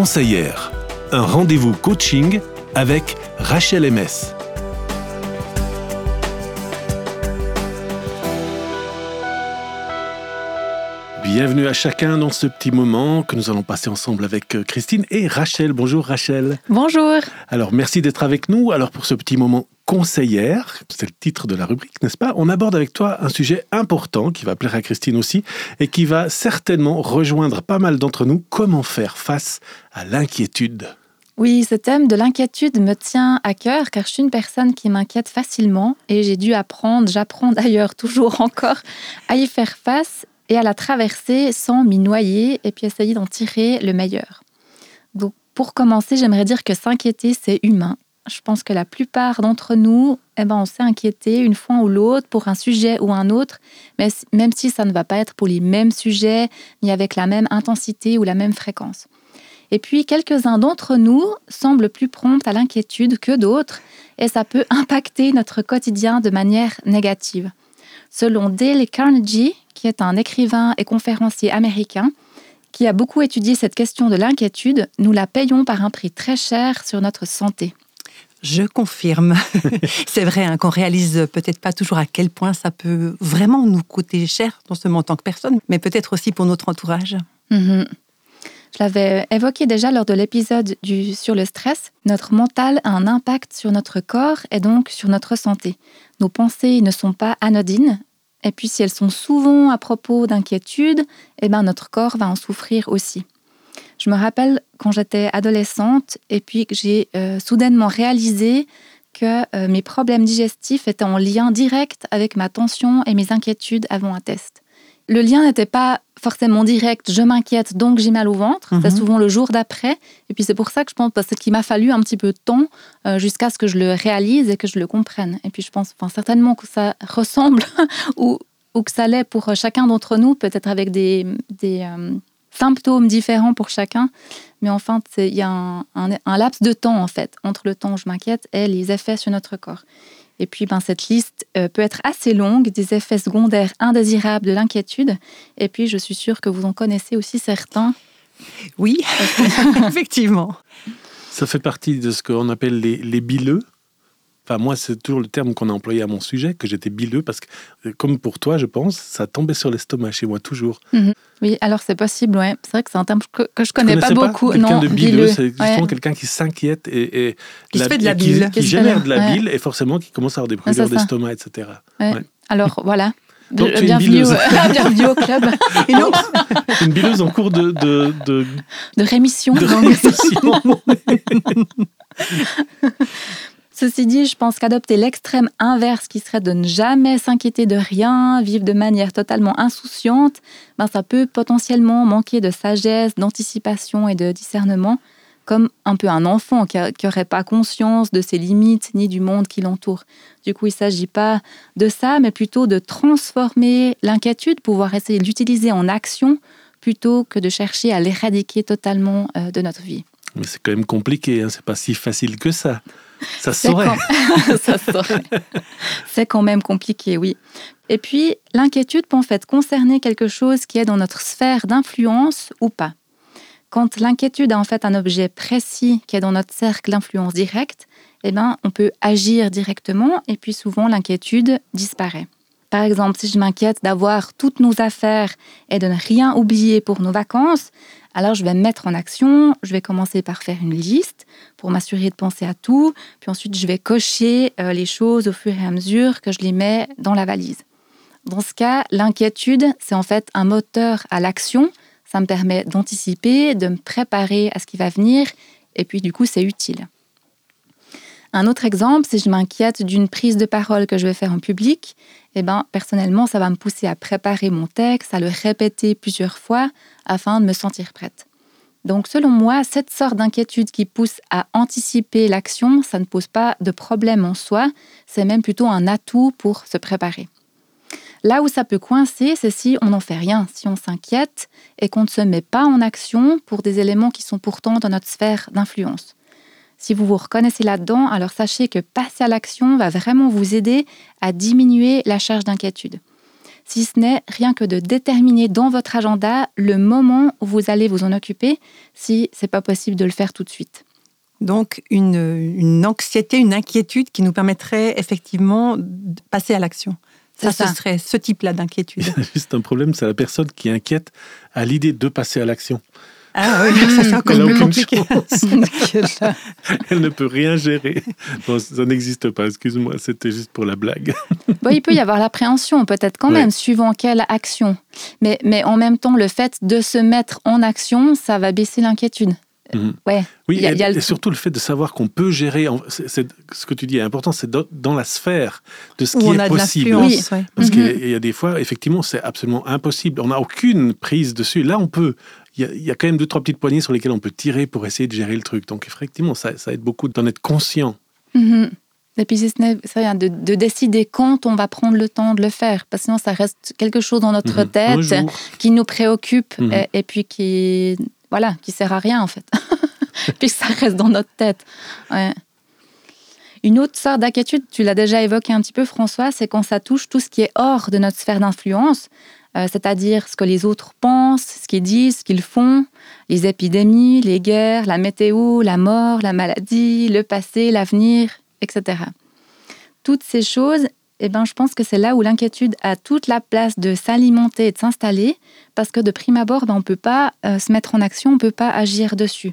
conseillère, un rendez-vous coaching avec Rachel MS. Bienvenue à chacun dans ce petit moment que nous allons passer ensemble avec euh, Christine et Rachel. Bonjour Rachel. Bonjour. Alors merci d'être avec nous. Alors pour ce petit moment conseillère, c'est le titre de la rubrique, n'est-ce pas? On aborde avec toi un sujet important qui va plaire à Christine aussi et qui va certainement rejoindre pas mal d'entre nous. Comment faire face à l'inquiétude? Oui, ce thème de l'inquiétude me tient à cœur car je suis une personne qui m'inquiète facilement et j'ai dû apprendre, j'apprends d'ailleurs toujours encore, à y faire face et à la traverser sans m'y noyer et puis essayer d'en tirer le meilleur. Donc pour commencer, j'aimerais dire que s'inquiéter, c'est humain. Je pense que la plupart d'entre nous, eh ben, on s'est inquiété une fois ou l'autre pour un sujet ou un autre, mais même si ça ne va pas être pour les mêmes sujets, ni avec la même intensité ou la même fréquence. Et puis, quelques-uns d'entre nous semblent plus prompts à l'inquiétude que d'autres, et ça peut impacter notre quotidien de manière négative. Selon Dale Carnegie, qui est un écrivain et conférencier américain, qui a beaucoup étudié cette question de l'inquiétude, nous la payons par un prix très cher sur notre santé. Je confirme. c'est vrai hein, qu'on réalise peut-être pas toujours à quel point ça peut vraiment nous coûter cher, non seulement en tant que personne, mais peut-être aussi pour notre entourage. Mhm. Je l'avais évoqué déjà lors de l'épisode sur le stress. Notre mental a un impact sur notre corps et donc sur notre santé. Nos pensées ne sont pas anodines. Et puis si elles sont souvent à propos d'inquiétude, eh ben notre corps va en souffrir aussi. Je me rappelle quand j'étais adolescente et puis que j'ai euh, soudainement réalisé que euh, mes problèmes digestifs étaient en lien direct avec ma tension et mes inquiétudes avant un test. Le lien n'était pas forcément direct, je m'inquiète, donc j'ai mal au ventre. C'est mhm. souvent le jour d'après. Et puis c'est pour ça que je pense, parce qu'il m'a fallu un petit peu de temps euh, jusqu'à ce que je le réalise et que je le comprenne. Et puis je pense enfin, certainement que ça ressemble ou, ou que ça l'est pour chacun d'entre nous, peut-être avec des, des, symptômes différents pour chacun. Mais enfin, il y a un, laps de temps, en fait, entre le temps où je m'inquiète et les effets sur notre corps. Et puis, ben, cette liste euh, peut être assez longue, des effets secondaires indésirables de l'inquiétude. Et puis, je suis sûre que vous en connaissez aussi certains. Oui, effectivement. Ça fait partie de ce qu'on appelle les, les bileux moi, c'est toujours le terme qu'on a employé à mon sujet, que j'étais bileux, parce que, euh, comme pour toi, je pense, ça tombait sur l'estomac chez moi, toujours. Mhm. Oui, alors c'est possible, ouais. C'est vrai que c'est un terme que, je connais pas, beaucoup. Quelqu'un de bileux, c'est justement quelqu'un qui s'inquiète et, qui fait de la bile. Qui, génère de la bile et forcément qui commence à avoir des brûlures d'estomac, etc. Alors, voilà. Donc, bienvenue, au, bienvenue, au, club. Une, une bileuse en cours de... De, de, de rémission. De rémission. Ceci dit, je pense qu'adopter l'extrême inverse, qui serait de ne jamais s'inquiéter de rien, vivre de manière totalement insouciante, ben ça peut potentiellement manquer de sagesse, d'anticipation et de discernement, comme un peu un enfant qui n'aurait pas conscience de ses limites ni du monde qui l'entoure. Du coup, il ne s'agit pas de ça, mais plutôt de transformer l'inquiétude, pouvoir essayer de l'utiliser en action, plutôt que de chercher à l'éradiquer totalement euh, de notre vie. Mais c'est quand même compliqué, hein c'est pas si facile que ça. Ça saurait. ça saurait. C'est quand même compliqué, oui. Et puis, l'inquiétude peut en fait concerner quelque chose qui est dans notre sphère d'influence ou pas. Quand l'inquiétude a en fait un objet précis qui est dans notre cercle d'influence directe, eh ben, on peut agir directement et puis souvent l'inquiétude disparaît. Par exemple, si je m'inquiète d'avoir toutes nos affaires et de ne rien oublier pour nos vacances, alors je vais me mettre en action, je vais commencer par faire une liste pour m'assurer de penser à tout, puis ensuite je vais cocher euh, les choses au fur et à mesure que je les mets dans la valise. Dans ce cas, l'inquiétude, c'est en fait un moteur à l'action, ça me permet d'anticiper, de me préparer à ce qui va venir, et puis du coup c'est utile. Un autre exemple, si je m'inquiète d'une prise de parole que je vais faire en public, eh ben, personnellement, ça va me pousser à préparer mon texte, à le répéter plusieurs fois afin de me sentir prête. Donc, selon moi, cette sorte d'inquiétude qui pousse à anticiper l'action, ça ne pose pas de problème en soi, c'est même plutôt un atout pour se préparer. Là où ça peut coincer, c'est si on n'en fait rien, si on s'inquiète et qu'on ne se met pas en action pour des éléments qui sont pourtant dans notre sphère d'influence. Si vous vous reconnaissez là-dedans, alors sachez que passer à l'action va vraiment vous aider à diminuer la charge d'inquiétude. si ce n'est rien que de déterminer dans votre agenda le moment où vous allez vous en occuper, si c'est pas possible de le faire tout de suite. Donc une, une anxiété, une inquiétude qui nous permettrait effectivement de passer à l'action. Ça, ce serait ce type-là d'inquiétude. Juste un problème, c'est la personne qui inquiète à l'idée de passer à l'action. Ah oui, ça c'est encore plus compliqué. Elle ne peut rien gérer. ça n'existe pas, excuse-moi, c'était juste pour la blague. Bon, il peut y avoir l'appréhension, peut-être quand même, suivant quelle action. Mais, mais en même temps, le fait de se mettre en action, ça va baisser l'inquiétude. Mhm. Ouais. Oui, et, surtout le fait de savoir qu'on peut gérer. ce que tu dis est important, c'est dans la sphère de ce qui est possible. Parce mhm. qu'il y a des fois, effectivement, c'est absolument impossible. On n'a aucune prise dessus. Là, on peut. Il y, a, quand même deux, trois petites poignées sur lesquelles on peut tirer pour essayer de gérer le truc. Donc, effectivement, ça, aide beaucoup d'en être conscient. Mhm. Et puis, c'est de, de, décider quand on va prendre le temps de le faire. Parce que sinon, ça reste quelque chose dans notre tête qui nous préoccupe et, et, puis qui voilà, qui sert à rien en fait, puisque ça reste dans notre tête. Une autre sorte d'inquiétude, tu l'as déjà évoqué un petit peu François, c'est quand ça touche tout ce qui est hors de notre sphère d'influence, euh, c'est-à-dire ce que les autres pensent, ce qu'ils disent, ce qu'ils font, les épidémies, les guerres, la météo, la mort, la maladie, le passé, l'avenir, etc. Toutes ces choses, eh ben, je pense que c'est là où l'inquiétude a toute la place de s'alimenter et de s'installer, parce que de prime abord, ben, on ne peut pas euh, se mettre en action, on ne peut pas agir dessus.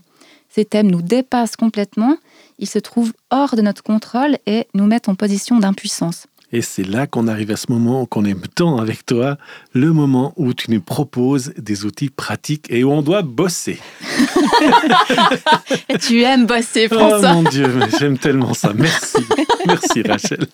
Ces thèmes nous dépassent complètement, ils se trouvent hors de notre contrôle et nous mettent en position d'impuissance. Et c'est là qu'on arrive à ce moment qu'on aime tant avec toi, le moment où tu nous proposes des outils pratiques et où on doit bosser. tu aimes bosser, François. Oh mon Dieu, j'aime tellement ça. Merci. Merci, Rachel.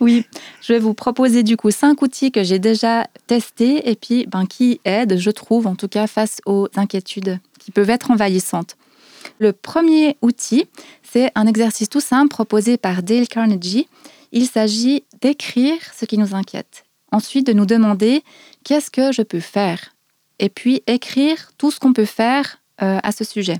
oui, je vais vous proposer du coup cinq outils que j'ai déjà testés et puis ben, qui aident, je trouve, en tout cas, face aux inquiétudes qui peuvent être envahissantes. Le premier outil, c'est un exercice tout simple proposé par Dale Carnegie. Il s'agit d'écrire ce qui nous inquiète. Ensuite, de nous demander qu'est-ce que je peux faire? Et puis, écrire tout ce qu'on peut faire euh, à ce sujet.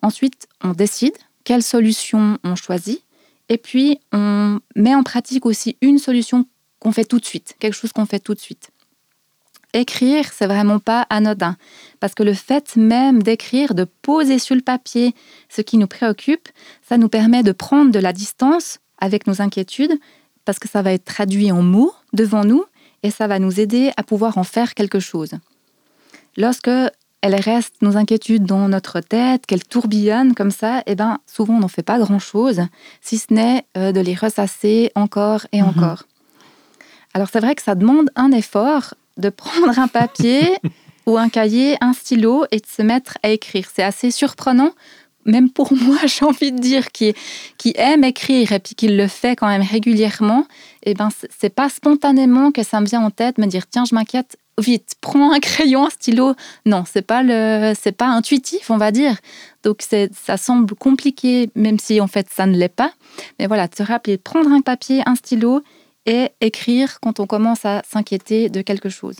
Ensuite, on décide quelle solution on choisit. Et puis, on met en pratique aussi une solution qu'on fait tout de suite, quelque chose qu'on fait tout de suite écrire, c'est vraiment pas anodin. Parce que le fait même d'écrire, de poser sur le papier ce qui nous préoccupe, ça nous permet de prendre de la distance avec nos inquiétudes, parce que ça va être traduit en mots devant nous et ça va nous aider à pouvoir en faire quelque chose. Lorsque elles restent, nos inquiétudes, dans notre tête, qu'elles tourbillonnent comme ça, eh ben, souvent on n'en fait pas grand-chose, si ce n'est euh, de les ressasser encore et mhm. encore. Alors c'est vrai que ça demande un effort de prendre un papier ou un cahier, un stylo et de se mettre à écrire. C'est assez surprenant, même pour moi, j'ai envie de dire, qui, qui aime écrire et puis qui le fait quand même régulièrement. Et eh ben, c'est pas spontanément que ça me vient en tête, me dire tiens, je m'inquiète, vite, prends un crayon, un stylo. Non, c'est pas le, c'est pas intuitif, on va dire. Donc ça semble compliqué, même si en fait ça ne l'est pas. Mais voilà, te rappeler, prendre un papier, un stylo et écrire quand on commence à s'inquiéter de quelque chose.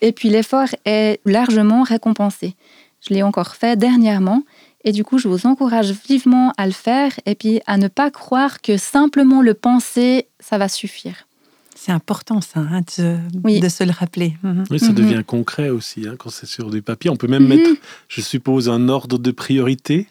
Et puis l'effort est largement récompensé. Je l'ai encore fait dernièrement et du coup je vous encourage vivement à le faire et puis à ne pas croire que simplement le penser, ça va suffire. C'est important ça, hein, de, se le rappeler. Mhm. Oui, ça mhm. devient concret aussi hein, quand c'est sur du papier. On peut même mhm. mettre, je suppose, un ordre de priorité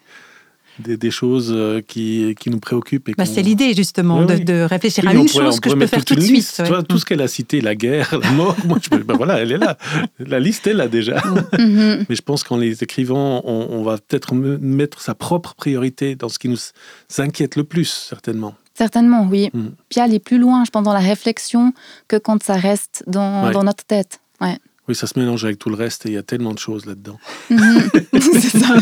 des, choses euh, qui, qui, nous préoccupent. Bah, c'est l'idée justement de, réfléchir à une chose que je peux faire tout de suite. tout ce qu'elle a cité, la guerre, la mort, moi, je, ben voilà, elle est là. La liste est là déjà. Mm-hmm. Mais je pense qu'en les écrivant, on, va peut-être mettre sa propre priorité dans ce qui nous inquiète le plus, certainement. Certainement, oui. Mm. Puis aller plus loin, je pense, dans la réflexion que quand ça reste dans, dans notre tête. Ouais. Oui, ça se mélange avec tout le reste et il y a tellement de choses là-dedans. C'est ça.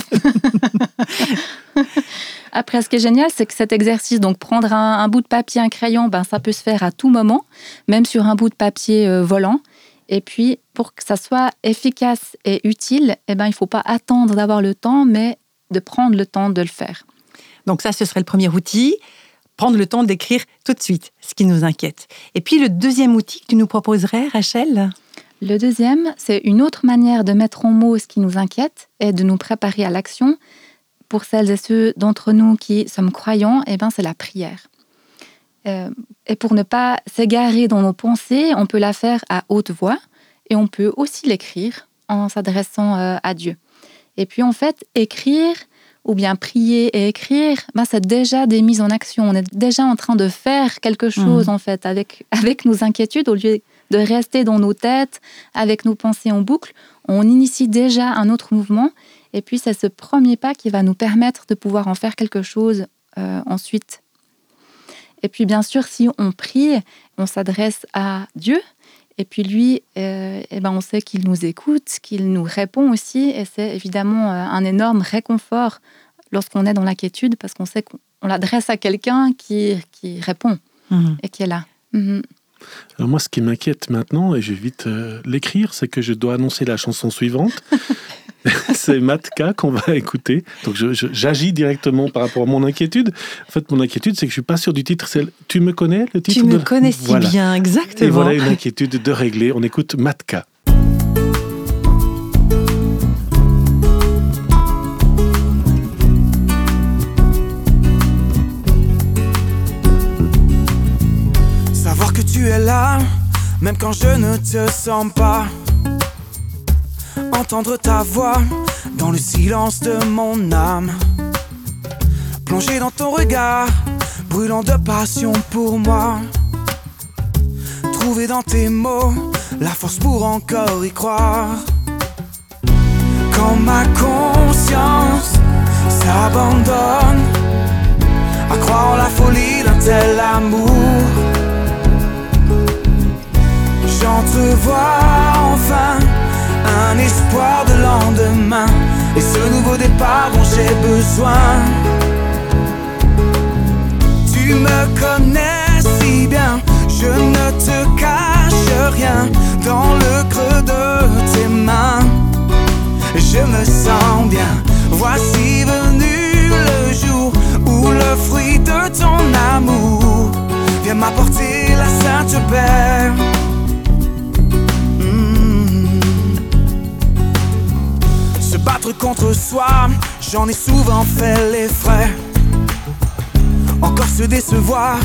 Après, ce qui est génial, c'est que cet exercice, donc prendre un, bout de papier, un crayon, ben, ça peut se faire à tout moment, même sur un bout de papier euh, volant. Et puis, pour que ça soit efficace et utile, eh ben, il ne faut pas attendre d'avoir le temps, mais de prendre le temps de le faire. Donc ça, ce serait le premier outil prendre le temps d'écrire tout de suite ce qui nous inquiète. Et puis le deuxième outil que tu nous proposerais, Rachel? Le deuxième, c'est une autre manière de mettre en mots ce qui nous inquiète et de nous préparer à l'action. Pour celles et ceux d'entre nous qui sommes croyants, eh ben, c'est la prière. Euh, et pour ne pas s'égarer dans nos pensées, on peut la faire à haute voix et on peut aussi l'écrire en s'adressant euh, à Dieu. Et puis en fait, écrire ou bien prier et écrire, ben, c'est déjà des mises en action. On est déjà en train de faire quelque chose en fait avec, avec nos inquiétudes au lieu de rester dans nos têtes avec nos pensées en boucle. On initie déjà un autre mouvement et puis c'est ce premier pas qui va nous permettre de pouvoir en faire quelque chose euh, ensuite. Et puis bien sûr, si on prie, on s'adresse à Dieu. Et puis lui, euh, eh ben on sait qu'il nous écoute, qu'il nous répond aussi. Et c'est évidemment euh, un énorme réconfort lorsqu'on est dans l'inquiétude parce qu'on sait qu'on l'adresse à quelqu'un qui, qui répond mhm. et qui est là. Mhm. Alors moi, ce qui m'inquiète maintenant, et je vais vite l'écrire, c'est que je dois annoncer la chanson suivante. c'est Matka qu'on va écouter. Donc j'agis directement par rapport à mon inquiétude. En fait, mon inquiétude, c'est que je suis pas sûr du titre. C'est Tu me connais le titre Tu me connais si bien, exactement. Et voilà une inquiétude de régler. On écoute Matka. Tu es là, même quand je ne te sens pas entendre ta voix dans le silence de mon âme. Plonger dans ton regard, brûlant de passion pour moi. Trouver dans tes mots la force pour encore y croire. Quand ma conscience s'abandonne à croire en la folie d'un tel amour, j'entrevois enfin un espoir de lendemain et ce nouveau départ dont j'ai besoin. Tu me connais si bien, je ne te cache rien dans le creux de tes mains. Je me sens bien, voici venu le jour où le fruit de ton amour vient m'apporter la Sainte Père. Contre soi, j'en ai souvent fait les frais. Encore se décevoir,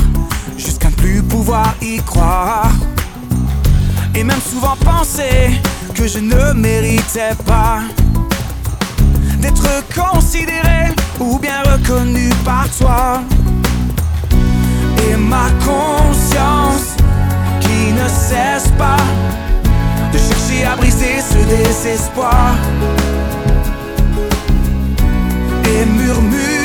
jusqu'à ne plus pouvoir y croire. Et même souvent penser que je ne méritais pas d'être considéré ou bien reconnu par toi. Et ma conscience qui ne cesse pas de chercher à briser ce désespoir et murmure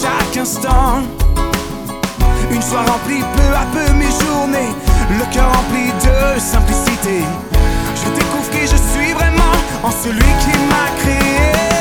chaque instant. Une soirée remplie peu à peu mes journées, le cœur rempli de simplicité. Je découvre qui je suis vraiment en celui qui m'a créé.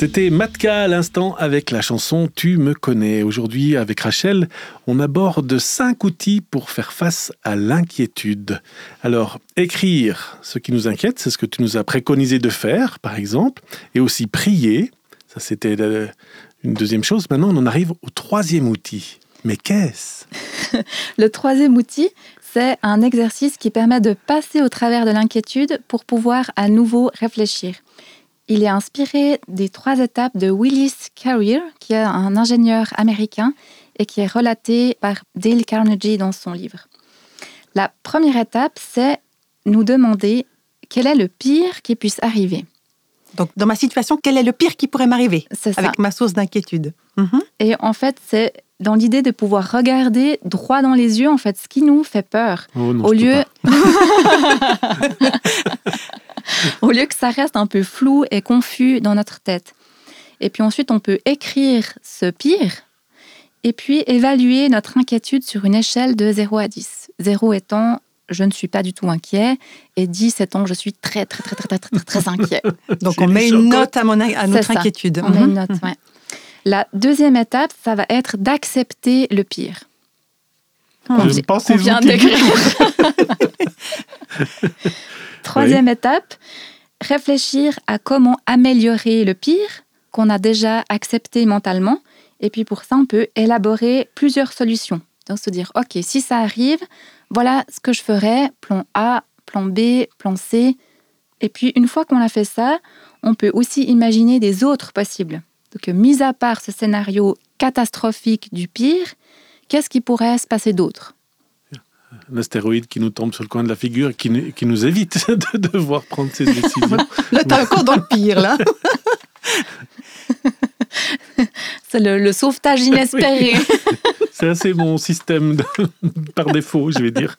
C'était Matka à l'instant avec la chanson Tu me connais. Aujourd'hui, avec Rachel, on aborde cinq outils pour faire face à l'inquiétude. Alors, écrire ce qui nous inquiète, c'est ce que tu nous as préconisé de faire, par exemple, et aussi prier. Ça, c'était une deuxième chose. Maintenant, on en arrive au troisième outil. Mais qu'est-ce? Le troisième outil, c'est un exercice qui permet de passer au travers de l'inquiétude pour pouvoir à nouveau réfléchir. Il est inspiré des trois étapes de Willis Carrier, qui est un ingénieur américain et qui est relaté par Dale Carnegie dans son livre. La première étape, c'est nous demander quel est le pire qui puisse arriver. Donc, dans ma situation, quel est le pire qui pourrait m'arriver C'est ça. Avec ma source d'inquiétude. Mhm. Et en fait, c'est dans l'idée de pouvoir regarder droit dans les yeux, en fait, ce qui nous fait peur. Oh non, au, je peux lieu... pas. au lieu que ça reste un peu flou et confus dans notre tête. Et puis ensuite, on peut écrire ce pire et puis évaluer notre inquiétude sur une échelle de 0 à 10. 0 étant je ne suis pas du tout inquiet et 10 étant je suis très très très très très très, très inquiet. Donc, on met une note à, mon, à notre inquiétude. On met Mhm. une note, ouais. La deuxième étape, ça va être d'accepter le pire. Vient outils. d'écrire. Troisième étape, réfléchir à comment améliorer le pire qu'on a déjà accepté mentalement. Et puis pour ça, on peut élaborer plusieurs solutions. Donc se dire, OK, si ça arrive, voilà ce que je ferais, plan A, plan B, plan C. Et puis une fois qu'on a fait ça, on peut aussi imaginer des autres possibles. Donc mis à part ce scénario catastrophique du pire, qu'est-ce qui pourrait se passer d'autre? Un astéroïde qui nous tombe sur le coin de la figure, qui, nous- qui nous évite de devoir prendre ces décisions. Là, t'es encore dans le pire, là. C'est le, le sauvetage inespéré. C'est assez mon système de- par défaut, je vais dire.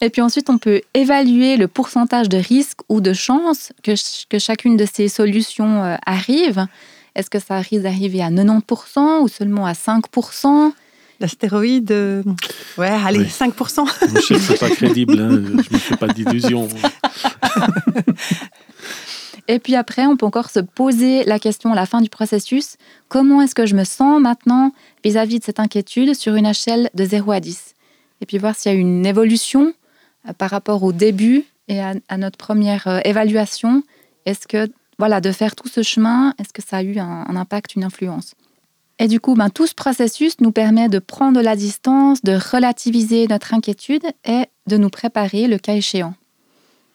Et puis ensuite, on peut évaluer le pourcentage de risque ou de chance que, ch- que chacune de ces solutions euh, arrive. Est-ce que ça risque d'arriver à 90% ou seulement à 5% L'astéroïde, euh, ouais, allez, Oui. 5%. Mon chef, c'est pas crédible, hein. je me fais pas d'illusions. Et puis après, on peut encore se poser la question à la fin du processus, comment est-ce que je me sens maintenant vis-à-vis de cette inquiétude sur une échelle de 0 à 10 Et puis voir s'il y a une évolution euh, par rapport au début et à, notre première euh, évaluation. Est-ce que, voilà, de faire tout ce chemin, est-ce que ça a eu un, un impact, une influence? Et du coup, ben, tout ce processus nous permet de prendre la distance, de relativiser notre inquiétude et de nous préparer le cas échéant.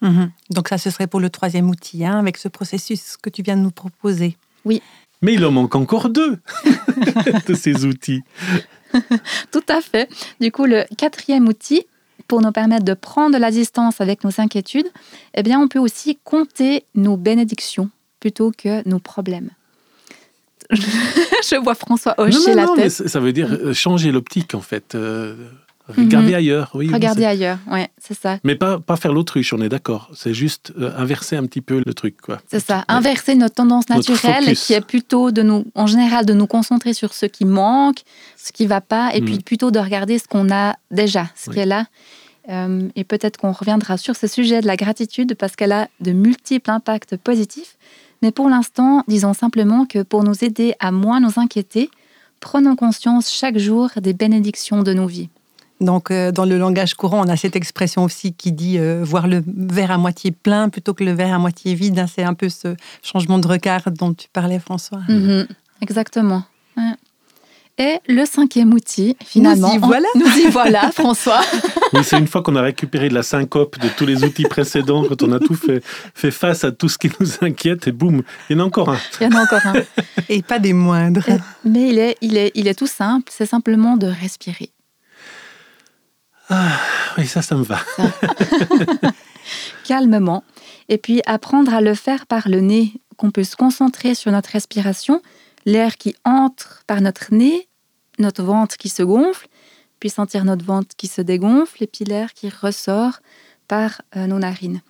Mhm. Donc ça, ce serait pour le troisième outil, hein, avec ce processus que tu viens de nous proposer. Mais il en manque encore deux de ces outils. Tout à fait. Du coup, le quatrième outil, pour nous permettre de prendre de la distance avec nos inquiétudes, eh bien, on peut aussi compter nos bénédictions plutôt que nos problèmes. Je vois François hocher non, la non, tête. ça ça veut dire changer l'optique, en fait. Euh, regarder Mhm. ailleurs, oui. Regardez ailleurs, ouais, c'est ça. Mais pas, pas faire l'autruche, on est d'accord. C'est juste euh, inverser un petit peu le truc, quoi. C'est ça, Ouais. inverser notre tendance naturelle qui est plutôt de nous, en général, de nous concentrer sur ce qui manque, ce qui va pas, et Mm. puis plutôt de regarder ce qu'on a déjà, ce qui Oui. est là. Euh, et peut-être qu'on reviendra sur ce sujet de la gratitude parce qu'elle a de multiples impacts positifs. Mais pour l'instant, disons simplement que pour nous aider à moins nous inquiéter, prenons conscience chaque jour des bénédictions de nos vies. Donc, euh, dans le langage courant, on a cette expression aussi qui dit euh, voir le verre à moitié plein plutôt que le verre à moitié vide. hein. C'est un peu ce changement de regard dont tu parlais, François. Mhm, exactement. Ouais. Et le cinquième outil, finalement. y on- voilà. nous y voilà, François. Oui, c'est une fois qu'on a récupéré de la syncope de tous les outils précédents, quand on a tout fait, fait face à tout ce qui nous inquiète, et boum, il y en a encore un. Il y en a encore un. Et pas des moindres. Et- Mais il est, il, est, il est tout simple, c'est simplement de respirer. Oui, ça, ça me va. calmement, et puis apprendre à le faire par le nez, qu'on peut se concentrer sur notre respiration, l'air qui entre par notre nez, notre ventre qui se gonfle, puis sentir notre ventre qui se dégonfle, et puis l'air qui ressort par euh, nos narines.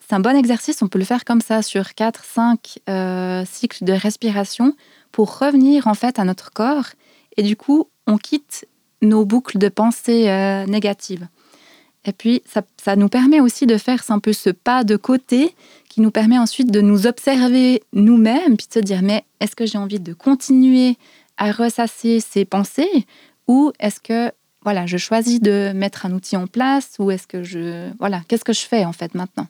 C'est un bon exercice, on peut le faire comme ça sur 4-5 cycles de respiration pour revenir en fait à notre corps, et du coup, on quitte nos boucles de pensée euh, négatives. Et puis, ça, ça nous permet aussi de faire un peu ce pas de côté qui nous permet ensuite de nous observer nous-mêmes, puis de se dire, mais est-ce que j'ai envie de continuer à ressasser ces pensées ou est-ce que voilà, je choisis de mettre un outil en place ou est-ce que je... Voilà, qu'est-ce que je fais en fait maintenant?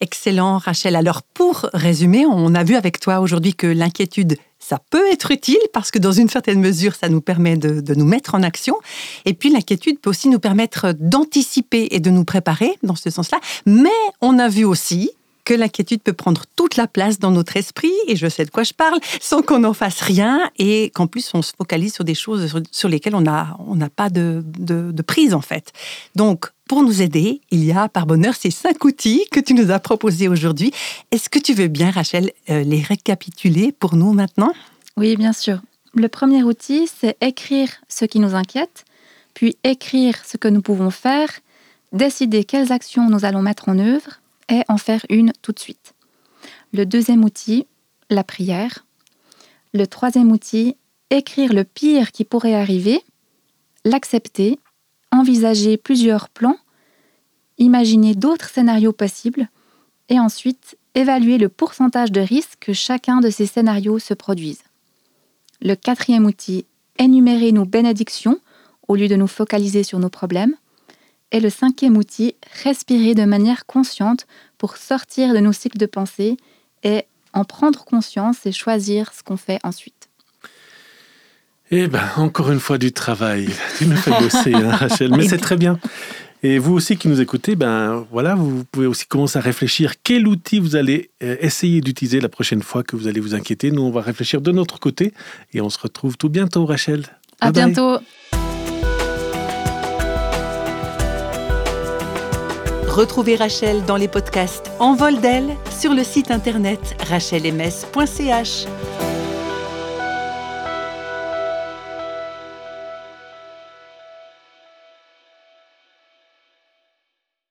Excellent, Rachel. Alors, pour résumer, on a vu avec toi aujourd'hui que l'inquiétude ça peut être utile parce que dans une certaine mesure, ça nous permet de, de nous mettre en action. Et puis l'inquiétude peut aussi nous permettre d'anticiper et de nous préparer dans ce sens-là. Mais on a vu aussi que l'inquiétude peut prendre toute la place dans notre esprit, et je sais de quoi je parle, sans qu'on n'en fasse rien, et qu'en plus on se focalise sur des choses sur, lesquelles on n'a on pas de, de, prise en fait. Donc, pour nous aider, il y a par bonheur ces cinq outils que tu nous as proposés aujourd'hui. Est-ce que tu veux bien, Rachel, euh, les récapituler pour nous maintenant? Oui, bien sûr. Le premier outil, c'est écrire ce qui nous inquiète, puis écrire ce que nous pouvons faire, décider quelles actions nous allons mettre en œuvre en faire une tout de suite. Le deuxième outil, la prière. Le troisième outil, écrire le pire qui pourrait arriver, l'accepter, envisager plusieurs plans, imaginer d'autres scénarios possibles et ensuite évaluer le pourcentage de risque que chacun de ces scénarios se produise. Le quatrième outil, énumérer nos bénédictions au lieu de nous focaliser sur nos problèmes. Et le cinquième outil, respirer de manière consciente pour sortir de nos cycles de pensée et en prendre conscience et choisir ce qu'on fait ensuite. Eh bien, encore une fois du travail. Tu me fais bosser, hein, Rachel, mais c'est très bien. Et vous aussi qui nous écoutez, ben voilà, vous pouvez aussi commencer à réfléchir quel outil vous allez euh, essayer d'utiliser la prochaine fois que vous allez vous inquiéter. Nous, on va réfléchir de notre côté et on se retrouve tout bientôt, Rachel. À bientôt. Retrouvez Rachel dans les podcasts En vol d'elle sur le site internet rachelms.ch.